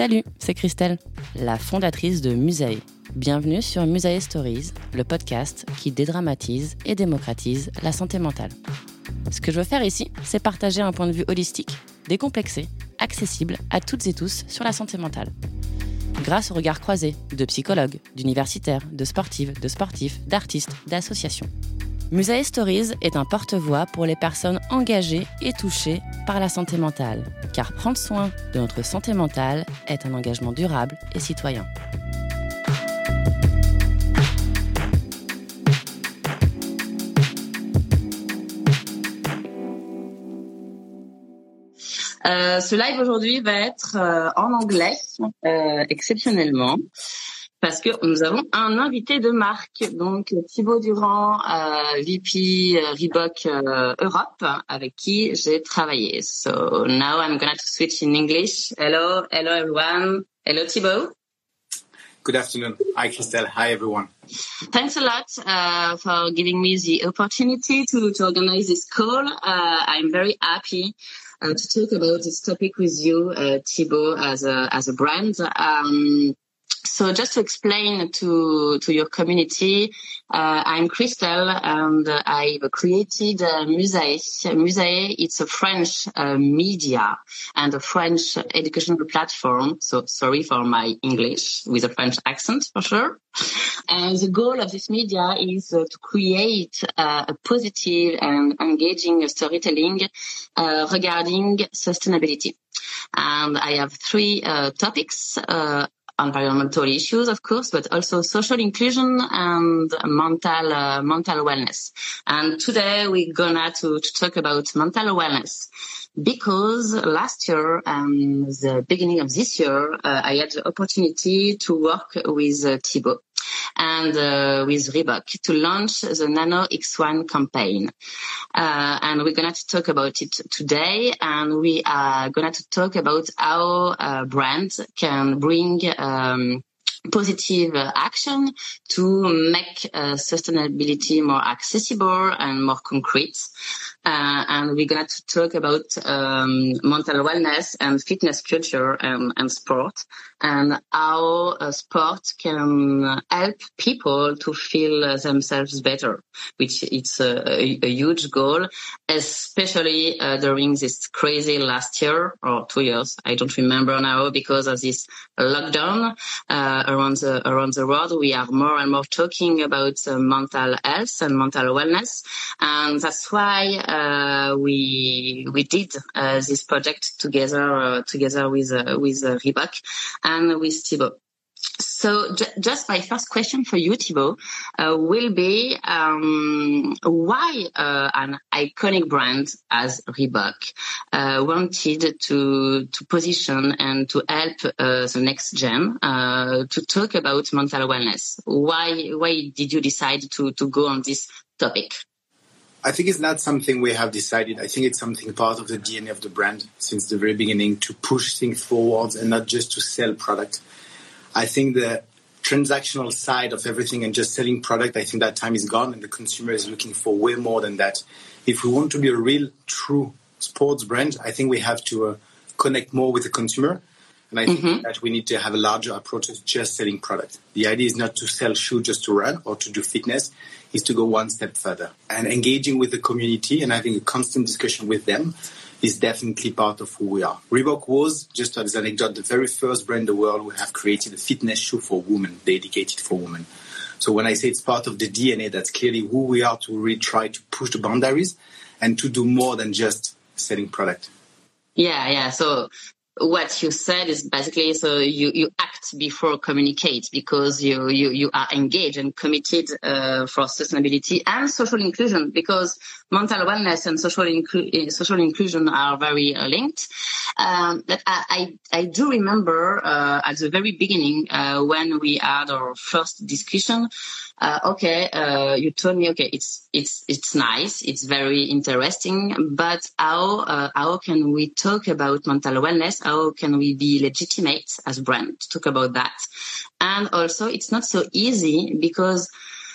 Salut, c'est Christelle, la fondatrice de Musae. Bienvenue sur Musae Stories, le podcast qui dédramatise et démocratise la santé mentale. Ce que je veux faire ici, c'est partager un point de vue holistique, décomplexé, accessible à toutes et tous sur la santé mentale. Grâce au regard croisé de psychologues, d'universitaires, de sportives, de sportifs, d'artistes, d'associations. Musae Stories est un porte-voix pour les personnes engagées et touchées par la santé mentale, car prendre soin de notre santé mentale est un engagement durable et citoyen. Euh, ce live aujourd'hui va être euh, en anglais, euh, exceptionnellement, parce que nous avons un invité de marque, donc Thibaut Durand, VP Reebok Europe, avec qui j'ai travaillé. So now I'm going to switch in English. Hello, hello everyone. Hello Thibaut. Good afternoon. Hi, Christelle. Hi, everyone. Thanks a lot uh, for giving me the opportunity to, to organize this call. Uh, I'm very happy to talk about this topic with you, uh, Thibault, as a as a brand. Um, so just to explain to to your community, uh, I'm Christelle and I've created uh, Musae. Musae, it's a French uh, media and a French educational platform. So sorry for my English with a French accent for sure. And the goal of this media is uh, to create uh, a positive and engaging storytelling uh, regarding sustainability. And I have three uh, topics environmental issues, of course, but also social inclusion and mental uh, mental wellness. And today we're gonna to, to talk about mental wellness because last year and the beginning of this year, uh, I had the opportunity to work with uh, Thibault and uh, with Reebok to launch the Nano X1 campaign. Uh, and we're going to talk about it today. And we are going to talk about how uh, brands can bring um, positive action to make uh, sustainability more accessible and more concrete. Uh, and we're going to talk about um, mental wellness and fitness culture and, and sport and how uh, sport can help people to feel themselves better, which it's a, a, a huge goal, especially uh, during this crazy last year or two years. I don't remember now because of this lockdown uh, around the around the world. We are more and more talking about uh, mental health and mental wellness, and that's why uh, we we did uh, this project together together with with Reebok and with Thibault. So just my first question for you, Thibault, uh, will be um, why uh, an iconic brand as Reebok uh, wanted to to position and to help uh, the next gen uh, to talk about mental wellness. Why why did you decide to to go on this topic? I think it's not something we have decided. I think it's something part of the DNA of the brand since the very beginning to push things forward and not just to sell product. I think the transactional side of everything and just selling product, I think that time is gone and the consumer is looking for way more than that. If we want to be a real, true sports brand, I think we have to uh, connect more with the consumer. And I think mm-hmm. that we need to have a larger approach to just selling product. The idea is not to sell shoes just to run or to do fitness, is to go one step further. And engaging with the community and having a constant discussion with them is definitely part of who we are. Reebok was, just as an anecdote, the very first brand in the world who have created a fitness shoe for women, dedicated for women. So when I say it's part of the DNA, that's clearly who we are to really try to push the boundaries and to do more than just selling product. Yeah, yeah. So what you said is basically so you, you act before communicate because you, you, you are engaged and committed uh, for sustainability and social inclusion because mental wellness and social, inclu- social inclusion are very uh, linked. Um, but I, I, I, do remember uh, at the very beginning uh, when we had our first discussion, uh, okay, uh, you told me, okay, it's it's it's nice, it's very interesting, but how uh, how can we talk about mental wellness? How can we be legitimate as brand to talk about that? And also, it's not so easy because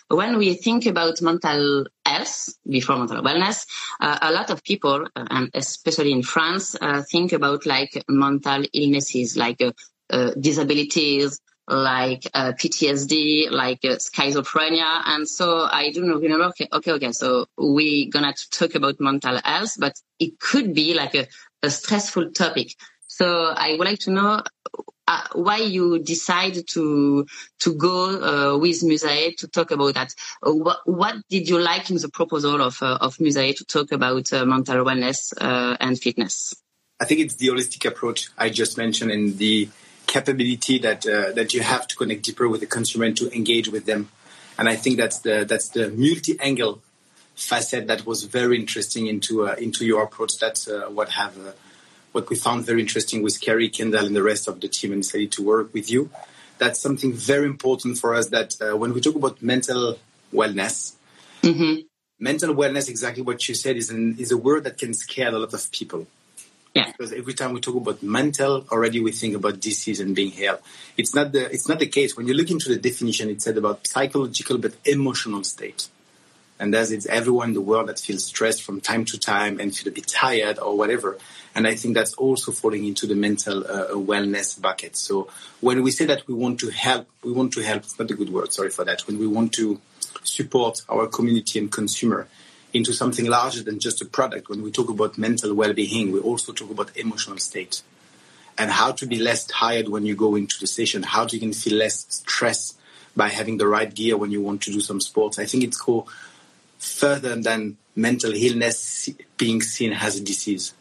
when we think about mental health before mental wellness, uh, a lot of people, uh, and especially in France, uh, think about like mental illnesses, like uh, uh, disabilities, like PTSD, like schizophrenia. And so I do not know, remember, okay, okay, okay. So we're going to talk about mental health, but it could be like a, a stressful topic. So I would like to know uh, why you decide to to go uh, with Musae to talk about that. Uh, what, what did you like in the proposal of uh, of Musae to talk about uh, mental wellness uh, and fitness? I think it's the holistic approach I just mentioned and the capability that that you have to connect deeper with the consumer and to engage with them. And I think that's the that's the multi-angle facet that was very interesting into into your approach. That's what have what we found very interesting with Kerry, Kendall, and the rest of the team, and decided to work with you. That's something very important for us. That uh, when we talk about mental wellness. Mm-hmm. Mental wellness, exactly what you said, is an, is a word that can scare a lot of people yeah. Because every time we talk about mental, already we think about disease and being ill. It's not the it's not the case. When you look into the definition, it said about psychological but emotional state. And as it's everyone in the world that feels stressed from time to time and feel a bit tired or whatever. And I think that's also falling into the mental uh, wellness bucket. So when we say that we want to help, we want to help. It's not a good word. Sorry for that. When we want to support our community and consumer, into something larger than just a product. When we talk about mental well-being, we also talk about emotional state and how to be less tired when you go into the session, how to even feel less stress by having the right gear when you want to do some sports. I think it's go further than mental illness being seen as a disease.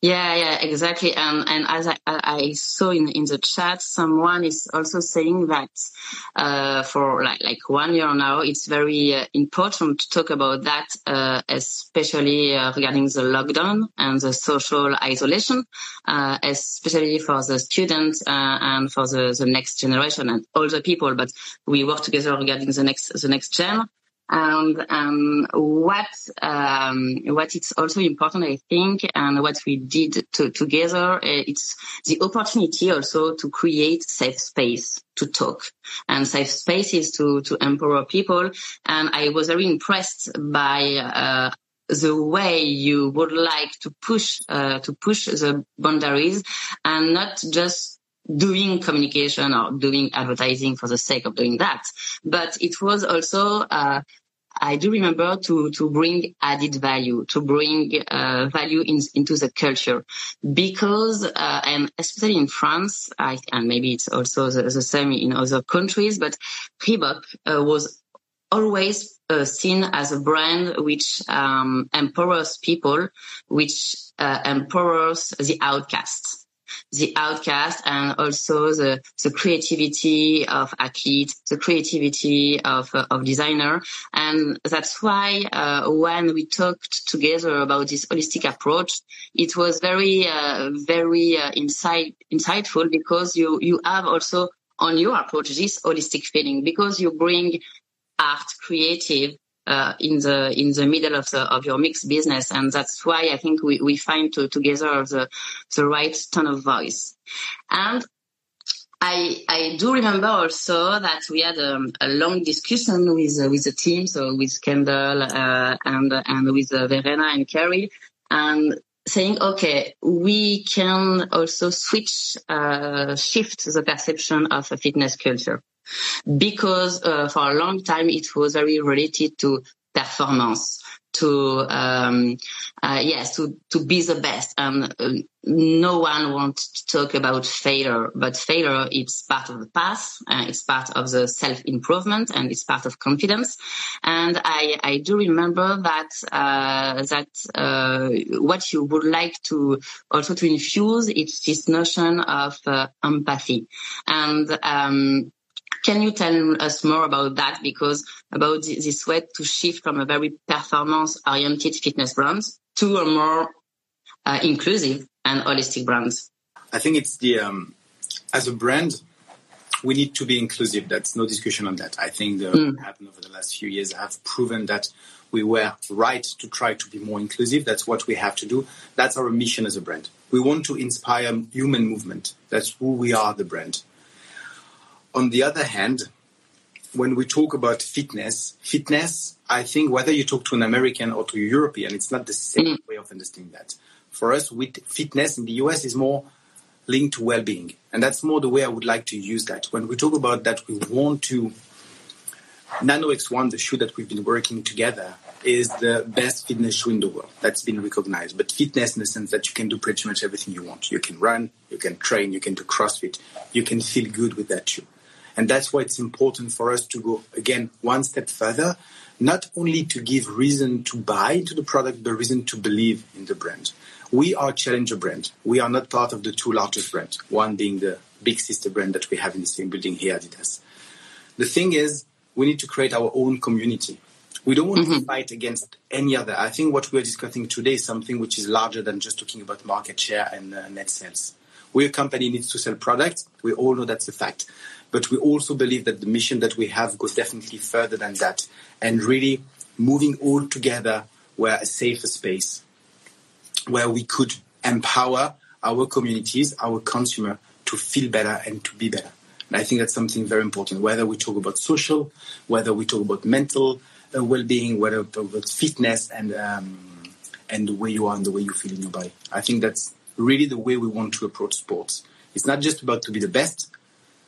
Yeah, yeah, exactly. And and as I, I saw in in the chat, someone is also saying that uh, for like like one year now, it's very uh, important to talk about that, uh, especially uh, regarding the lockdown and the social isolation, uh, especially for the students uh, and for the the next generation and all the people. But we work together regarding the next the next gen. And um, what um, also important, I think, and what we did to, together, uh, it's the opportunity also to create safe space to talk and safe spaces to to empower people. And I was very impressed by uh, the way you would like to push uh, to push the boundaries and not just doing communication or doing advertising for the sake of doing that. But it was also, uh, I do remember to, to bring added value, to bring uh, value in, into the culture because, uh, and especially in France, I, and maybe it's also the, the, same in other countries, but Reebok uh, was always uh, seen as a brand which um, empowers people, which uh, empowers the outcasts the outcast and also the, the creativity of athlete, the creativity of, uh, of designer. And that's why, uh, when we talked together about this holistic approach, it was very, uh, very, uh, insight, insightful because you, you have also on your approach this holistic feeling because you bring art, creative, uh, in the in the middle of the of your mixed business, and that's why I think we, we find to, together the the right tone of voice. And I, I do remember also that we had um, a long discussion with uh, with the team, so with Kendall uh, and and with uh, Verena and Carrie, and saying, okay, we can also switch, uh, shift the perception of a fitness culture because uh, for a long time it was very related to performance to um, uh, yes to to be the best. And uh, no one wants to talk about failure but failure it's part of the path uh, it's part of the self improvement and it's part of confidence. And i i do remember that uh, that uh, what you would like to also to infuse it's this notion of uh, empathy. And um, can you tell us more about that? Because about this way to shift from a very performance oriented fitness brand to a more uh, inclusive and holistic brand. I think it's the, um, as a brand, we need to be inclusive. That's no discussion on that. I think the mm. happened over the last few years have proven that we were right to try to be more inclusive. That's what we have to do. That's our mission as a brand. We want to inspire human movement. That's who we are, the brand. On the other hand, when we talk about fitness, fitness, I think whether you talk to an American or to a European, it's not the same mm. way of understanding that. For us, with fitness in the US is more linked to well-being. And that's more the way I would like to use that. When we talk about that, we want to Nano X1, the shoe that we've been working together, is the best fitness shoe in the world. That's been recognized. But fitness in the sense that you can do pretty much everything you want. You can run, you can train, you can do CrossFit, you can feel good with that shoe. And that's why it's important for us to go again one step further, not only to give reason to buy into the product, but reason to believe in the brand. We are a challenger brand. We are not part of the two largest brands, one being the big sister brand that we have in the same building here, Adidas. The thing is, we need to create our own community. We don't want mm-hmm. to fight against any other. I think what we're discussing today is something which is larger than just talking about market share and uh, net sales. We a company needs to sell products. We all know that's a fact. But we also believe that the mission that we have goes definitely further than that and really moving all together where a safer space where we could empower our communities, our consumer to feel better and to be better. And I think that's something very important, whether we talk about social, whether we talk about mental uh, well-being, whether we talk about fitness and, um, and the way you are and the way you feel in your body. I think that's really the way we want to approach sports. It's not just about to be the best,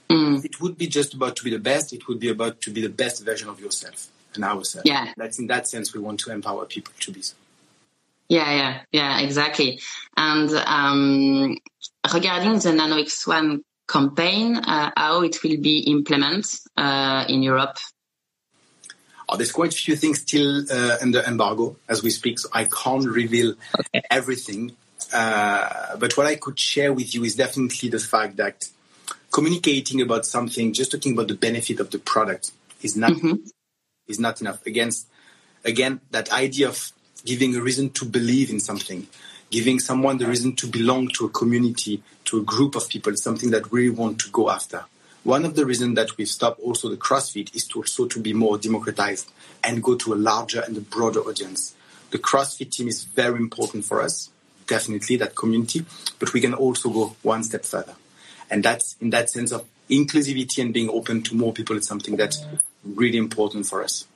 Mm. It would be just about to be the best. It would be about to be the best version of yourself and ourselves. Yeah. That's in that sense we want to empower people to be so. Yeah, yeah, yeah, exactly. And um, regarding the Nano X1 campaign, uh, how it will be implemented uh, in Europe? Oh, there's quite a few things still uh, under embargo as we speak, so I can't reveal okay. everything. Uh, but what I could share with you is definitely the fact that communicating about something, just talking about the benefit of the product is not mm-hmm. is not enough. Against again, that idea of giving a reason to believe in something, giving someone the reason to belong to a community, to a group of people, something that we want to go after. One of the reasons that we've stopped also the CrossFit is to also to be more democratized and go to a larger and a broader audience. The CrossFit team is very important for us, definitely that community, but we can also go one step further. And that's in that sense of inclusivity and being open to more people. It's something that's really important for us.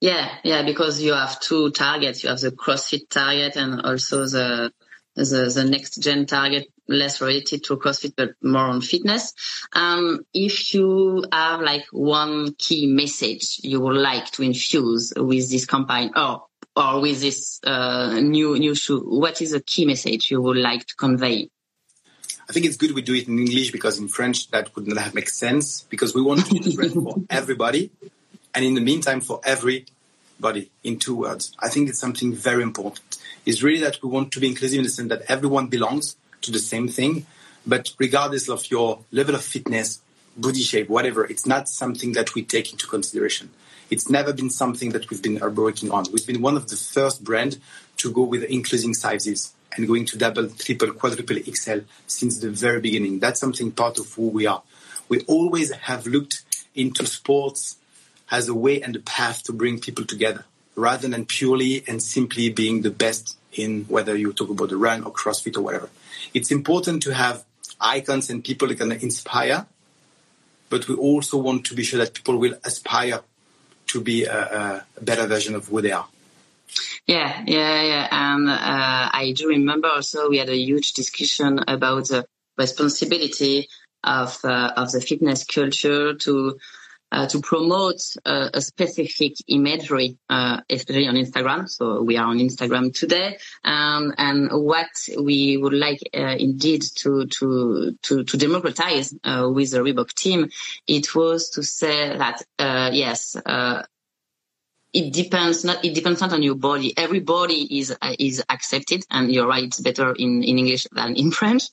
Yeah, yeah, because you have two targets. You have the CrossFit target and also the the, the next gen target, less related to CrossFit but more on fitness. Um, if you have like one key message you would like to infuse with this campaign or or with this uh, new new shoe, what is the key message you would like to convey? I think it's good we do it in English because in French that would not have make sense because we want to be for everybody and in the meantime for everybody in two words. I think it's something very important. It's really that we want to be inclusive in the sense that everyone belongs to the same thing, but regardless of your level of fitness, body shape, whatever, it's not something that we take into consideration. It's never been something that we've been working on. We've been one of the first brand to go with increasing sizes and going to double, triple, quadruple XL since the very beginning. That's something part of who we are. We always have looked into sports as a way and a path to bring people together rather than purely and simply being the best in whether you talk about the run or CrossFit or whatever. It's important to have icons and people that can inspire, but we also want to be sure that people will aspire to be a, a better version of who they are. Yeah, yeah, yeah. And uh, I do remember also we had a huge discussion about the responsibility of uh, of the fitness culture to uh, to promote uh, a specific imagery, uh, especially on Instagram. So we are on Instagram today, um, and what we would like uh, indeed to to to, to democratize with the Reebok team, it was to say that yes it depends not it depends not on your body. Every body is uh, is accepted and you're right it's better in in english than in french.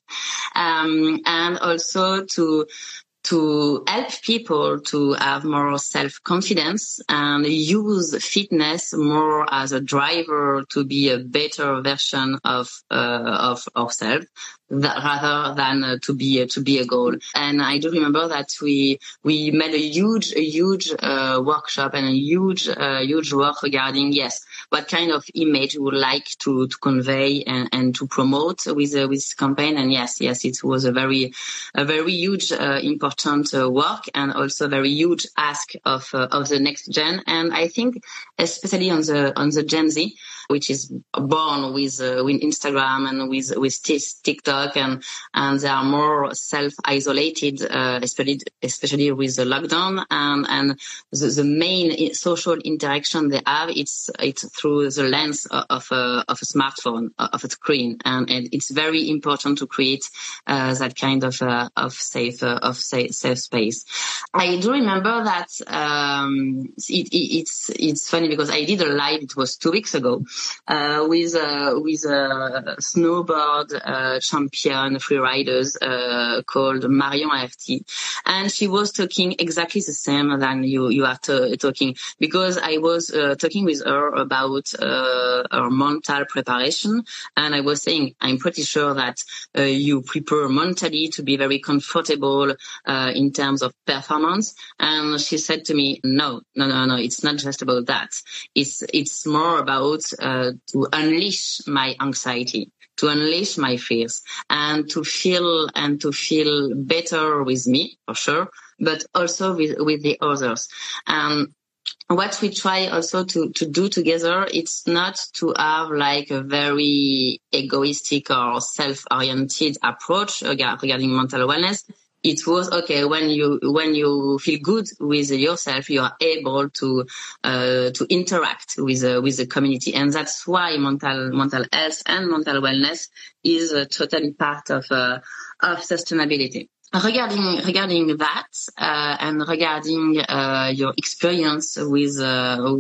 Um, and also to to help people to have more self-confidence and use fitness more as a driver to be a better version of uh, of ourselves that, rather than uh, to be uh, to be a goal. And I do remember that we we made a huge a huge uh, workshop and a huge uh, huge work regarding yes what kind of image we would like to to convey and, and to promote with uh, with campaign. And yes yes it was a very a very huge uh, important work and also very huge ask of of the next gen. And I think especially on the on the Gen Z which is born with uh, with Instagram and with with TikTok, and and they are more self isolated, uh, especially especially with the lockdown, and and the, the main social interaction they have it's it's through the lens of a of a smartphone of a screen, and, and it's very important to create uh, that kind of uh, of safe uh, of safe, safe space. I do remember that um, it, it, it's it's funny because I did a live. It was two weeks ago, uh, with with a snowboard uh, champion freeriders uh, called Marion Haerty, and she was talking exactly the same than you you are talking because I was uh, talking with her about her mental preparation, and I was saying I'm pretty sure that you prepare mentally to be very comfortable in terms of performance, and she said to me, no, no, no, no, it's not just about that. It's it's more about uh, to unleash my anxiety, to unleash my fears and to feel and to feel better with me for sure, but also with, with the others. And what we try also to, to do together, it's not to have like a very egoistic or self-oriented approach regarding mental wellness it was okay when you when you feel good with yourself you are able to uh, to interact with uh, with the community. And that's why mental mental health and mental wellness is uh, totally part of uh, of sustainability. Regarding regarding that uh, and regarding uh, your experience with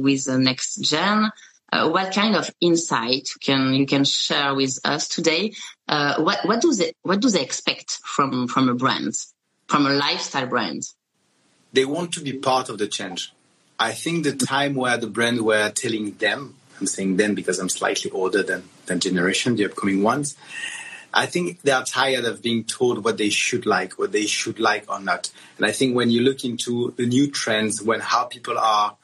with the next gen uh, what kind of insight you can you can share with us today? Uh, what what do they what do they expect from from a brand, from a lifestyle brand? They want to be part of the change. I think the time where the brand were telling them, I'm saying them because I'm slightly older than than generation, the upcoming ones. I think they are tired of being told what they should like, what they should like or not. And I think when you look into the new trends, when how people are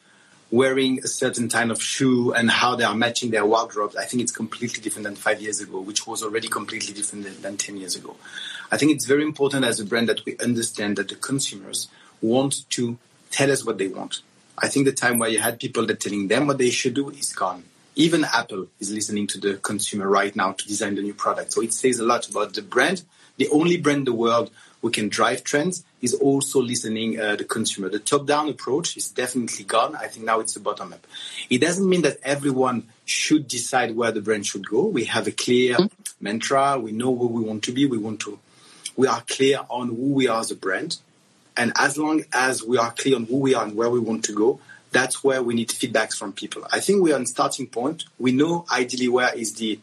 wearing a certain kind of shoe and how they are matching their wardrobes, I think it's completely different than five years ago, which was already completely different than, than 10 years ago. I think it's very important as a brand that we understand that the consumers want to tell us what they want. I think the time where you had people that telling them what they should do is gone. Even Apple is listening to the consumer right now to design the new product. So it says a lot about the brand, the only brand in the world who can drive trends is also listening uh, the consumer. The top-down approach is definitely gone. I think now it's the bottom-up. It doesn't mean that everyone should decide where the brand should go. We have a clear mm-hmm. mantra. We know where we want to be. We want to. We are clear on who we are as a brand, and as long as we are clear on who we are and where we want to go, that's where we need feedbacks from people. I think we are on starting point. We know ideally where is the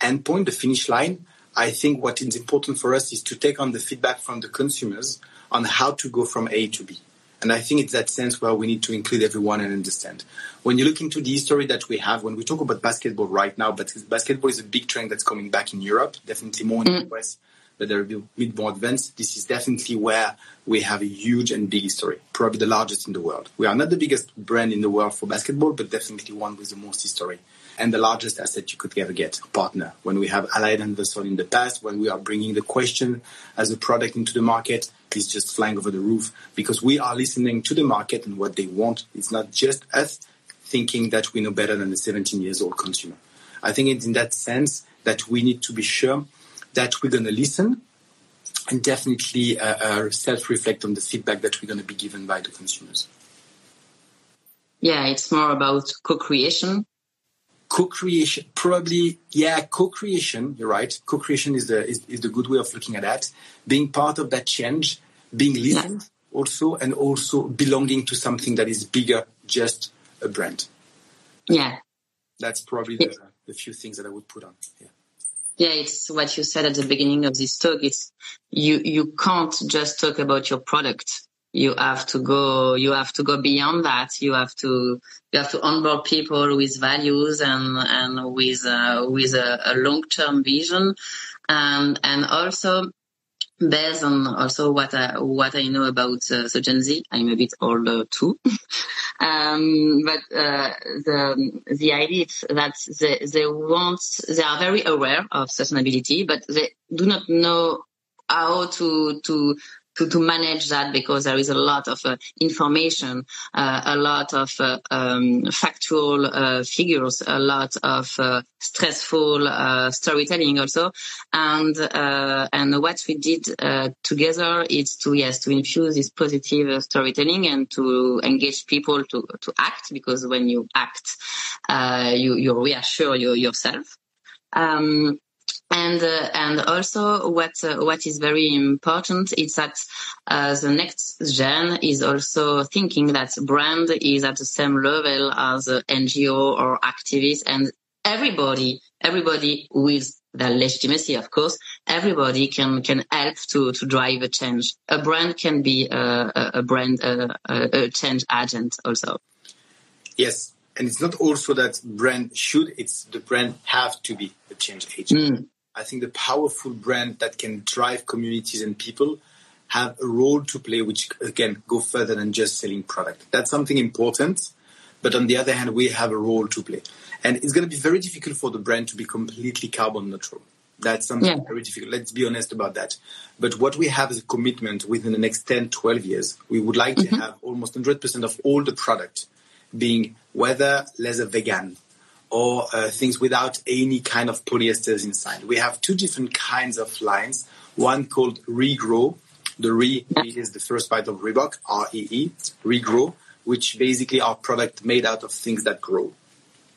end point, the finish line, I think what is important for us is to take on the feedback from the consumers on how to go from A to B. And I think it's that sense where we need to include everyone and understand. When you look into the history that we have, when we talk about basketball right now, but basketball is a big trend that's coming back in Europe, definitely more in mm. the US, they're a bit more advanced. This is definitely where we have a huge and big history, probably the largest in the world. We are not the biggest brand in the world for basketball, but definitely one with the most history. and the largest asset you could ever get, partner. When we have Allen Iverson in the past, when we are bringing the question as a product into the market, is just flying over the roof because we are listening to the market and what they want. It's not just us thinking that we know better than the 17 years old consumer. I think it's in that sense that we need to be sure that we're going to listen and definitely uh, uh, self-reflect on the feedback that we're going to be given by the consumers. Yeah, it's more about co-creation. Co-creation, probably, yeah, co-creation. You're right. Co-creation is the is, is the good way of looking at that. Being part of that change, being listened yeah. also, and also belonging to something that is bigger, just a brand. Yeah, that's probably the, the few things that I would put on. Yeah. Yeah, it's what you said at the beginning of this talk. It's you you can't just talk about your product. You have to go you have to go beyond that. You have to you have to onboard people with values and and with uh, with a, a long term vision, and and also based on also what I what I know about uh, the Gen Z. I'm a bit older too, um, but uh, the the idea is that they they want they are very aware of sustainability, but they do not know how to to to, to manage that because there is a lot of uh, information, uh, a lot of uh, um, factual uh, figures, a lot of uh, stressful uh, storytelling also, and and what we did together is to yes to infuse this positive storytelling and to engage people to to act because when you act, you you reassure you, yourself. Um, and uh, and also what uh, what is very important is that uh, the next gen is also thinking that brand is at the same level as NGO or activists and everybody everybody with the legitimacy of course everybody can can help to to drive a change. A brand can be a, a brand a, a change agent also. Yes. And it's not also that brand should it's the brand have to be a change agent. Mm. I think the powerful brand that can drive communities and people have a role to play, which again go further than just selling product. That's something important. But on the other hand, we have a role to play. And it's going to be very difficult for the brand to be completely carbon neutral. That's something yeah. very difficult. Let's be honest about that. But what we have is a commitment within the next 10, 12 years. We would like mm-hmm. to have almost 100% of all the product being whether leather vegan, or uh, things without any kind of polyesters inside. We have two different kinds of lines. One called Regrow. The Re is the first part of Reebok, R-E-E, Regrow, which basically are product made out of things that grow.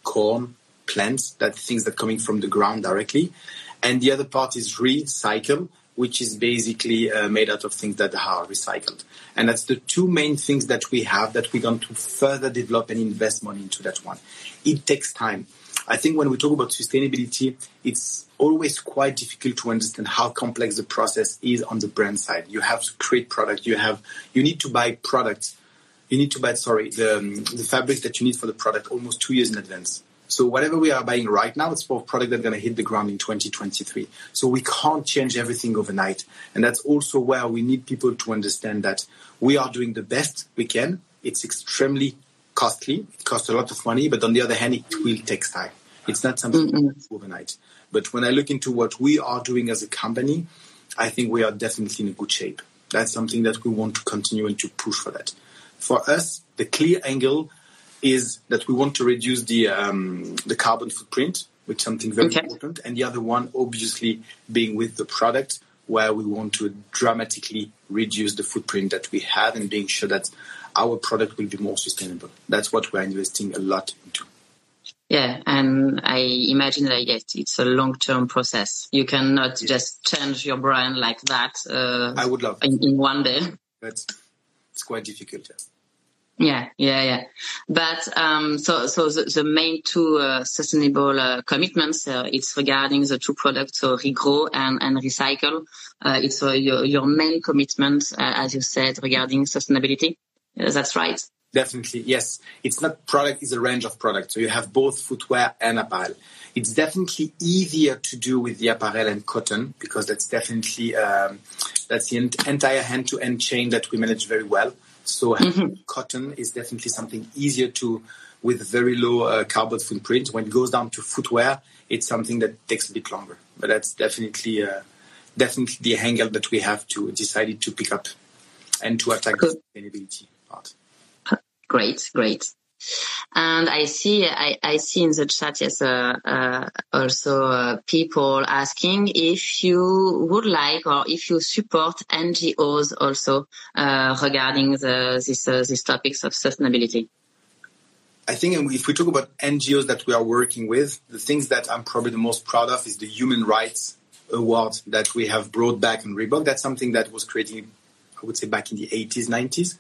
Corn, plants, that things that coming from the ground directly. And the other part is Recycle, which is basically uh, made out of things that are recycled. And that's the two main things that we have that we're going to further develop and invest money into that one. It takes time. I think when we talk about sustainability, it's always quite difficult to understand how complex the process is on the brand side. You have to create product. You have, you need to buy products. You need to buy, sorry, the, the fabrics that you need for the product almost two years in advance. So whatever we are buying right now, it's for a product that's going to hit the ground in 2023. So we can't change everything overnight. And that's also where we need people to understand that we are doing the best we can. It's extremely costly. It costs a lot of money, but on the other hand, it will take time. It's not something mm-hmm. overnight. But when I look into what we are doing as a company, I think we are definitely in a good shape. That's something that we want to continue and to push for that. For us, the clear angle is that we want to reduce the um, the carbon footprint, which is something very okay. important, and the other one, obviously, being with the product, where we want to dramatically reduce the footprint that we have, and being sure that our product will be more sustainable. That's what we're investing a lot into. Yeah, and I imagine that yes, it's a long-term process. You cannot just change your brand like that. Uh, I would love in, in one day. But it's quite difficult. Yeah. Yeah, yeah, yeah. But um, so, so the, the main two uh, sustainable uh, commitments uh, it's regarding the two products, so regrow and, and recycle. Uh, it's uh, your your main commitment, uh, as you said, regarding sustainability. that's right. Definitely, yes. It's not product; it's a range of products. So you have both footwear and apparel. It's definitely easier to do with the apparel and cotton because that's definitely um, that's the entire hand-to-end chain that we manage very well So mm-hmm. cotton is definitely something easier to, with very low uh, carbon footprint. When it goes down to footwear, it's something that takes a bit longer. But that's definitely, uh, definitely the angle that we have to decided to pick up and to attack the sustainability part. Great, great. And I see, I, I see in the chat, yes, uh, uh, also uh, people asking if you would like or if you support NGOs also uh, regarding the, this, uh, these topics of sustainability. I think if we talk about NGOs that we are working with, the things that I'm probably the most proud of is the Human Rights Award that we have brought back in Reebok. That's something that was created, I would say, back in the 80s, 90s.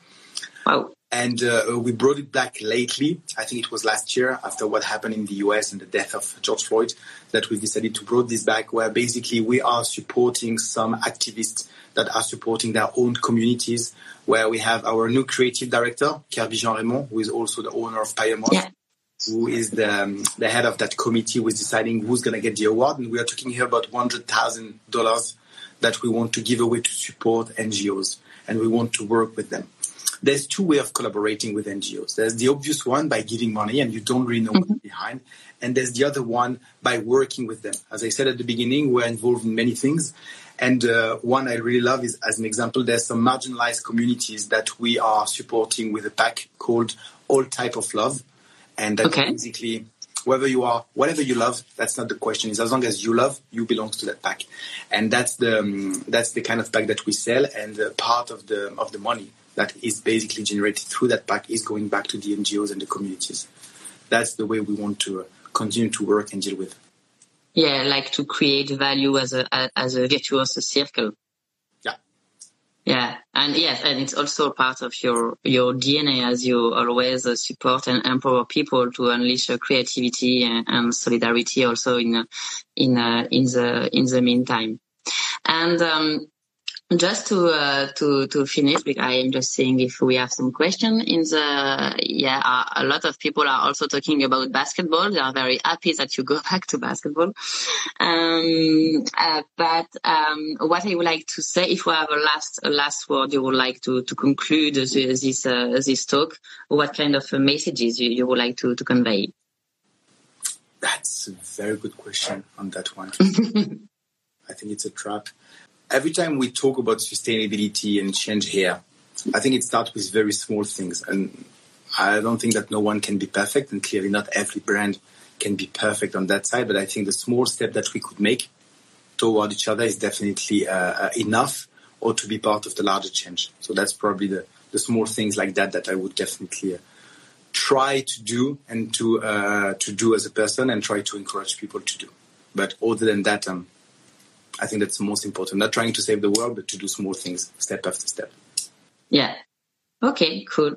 Wow and uh, we brought it back lately. I think it was last year after what happened in the US and the death of George Floyd that we decided to bring this back where basically we are supporting some activists that are supporting their own communities where we have our new creative director, Kerby Jean Raymond, who is also the owner of Pyer Moss. Yeah. Who is the, um, the head of that committee who is deciding who's going to get the award. And we are talking here about $100,000 that we want to give away to support NGOs and we want to work with them there's two ways of collaborating with NGOs. There's the obvious one by giving money and you don't really know mm-hmm. what's behind. And there's the other one by working with them. As I said at the beginning, we're involved in many things. And uh, one I really love is, as an example, there's some marginalized communities that we are supporting with a pack called All Type of Love. And that okay. basically, whether you are, whatever you love, that's not the question. Is as long as you love, you belong to that pack. And that's the, um, that's the kind of pack that we sell. And uh, part of the, of the money that is basically generated through that pack is going back to the NGOs and the communities. That's the way we want to uh, continue to work and deal with. Yeah, like to create value as a as a virtuous circle. Yeah. Yeah, and yes, and it's also part of your your DNA as you always uh, support and empower people to unleash uh, creativity and, and, solidarity also in in uh, in the in the meantime. And um, just to uh, to to finish, I am just saying if we have some question in the yeah, uh, a lot of people are also talking about basketball. They are very happy that you go back to basketball. Um, uh, but um, what I would like to say, if we have a last a last word you would like to to conclude this this, uh, this talk, what kind of messages you, you would like to to convey? That's a very good question on that one. I think it's a trap every time we talk about sustainability and change here, I think it starts with very small things. And I don't think that no one can be perfect, and clearly not every brand can be perfect on that side. But I think the small step that we could make toward each other is definitely uh, enough, or to be part of the larger change. So that's probably the, the small things like that that I would definitely uh, try to do and to uh, to do as a person, and try to encourage people to do. But other than that, um, I think that's most important. Not trying to save the world, but to do small things step after step. Yeah. Okay, cool.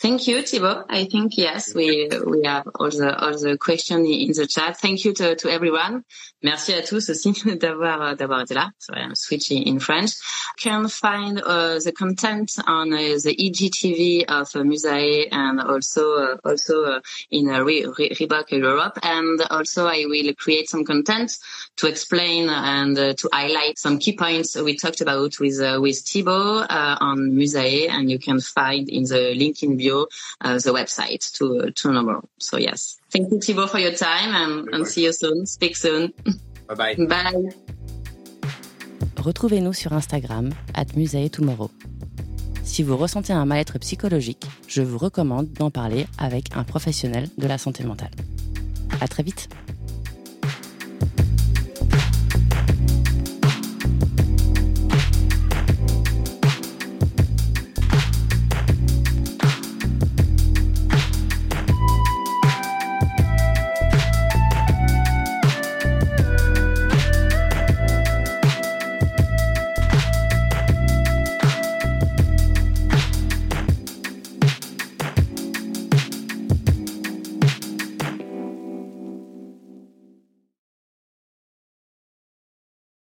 Thank you, Thibault. I think yes, we we have all the all the questions in the chat. Thank you to, to everyone. Merci à tous aussi d'avoir d'avoir été là. Sorry, I'm switching in French. Can find uh, the content on uh, the IGTV of uh, Musae and also uh, also uh, in uh, Re Re Reebok Europe. And also I will create some content to explain and to highlight some key points we talked about with with Thibault on Musae, and you can find in the link in bio uh, the website to to more. So yes, thank you Thibaut for your time and, and see you soon. Speak soon. Bye bye. Bye. Retrouvez-nous sur Instagram at Tomorrow. Si vous ressentez un mal-être psychologique, je vous recommande d'en parler avec un professionnel de la santé mentale. À très vite.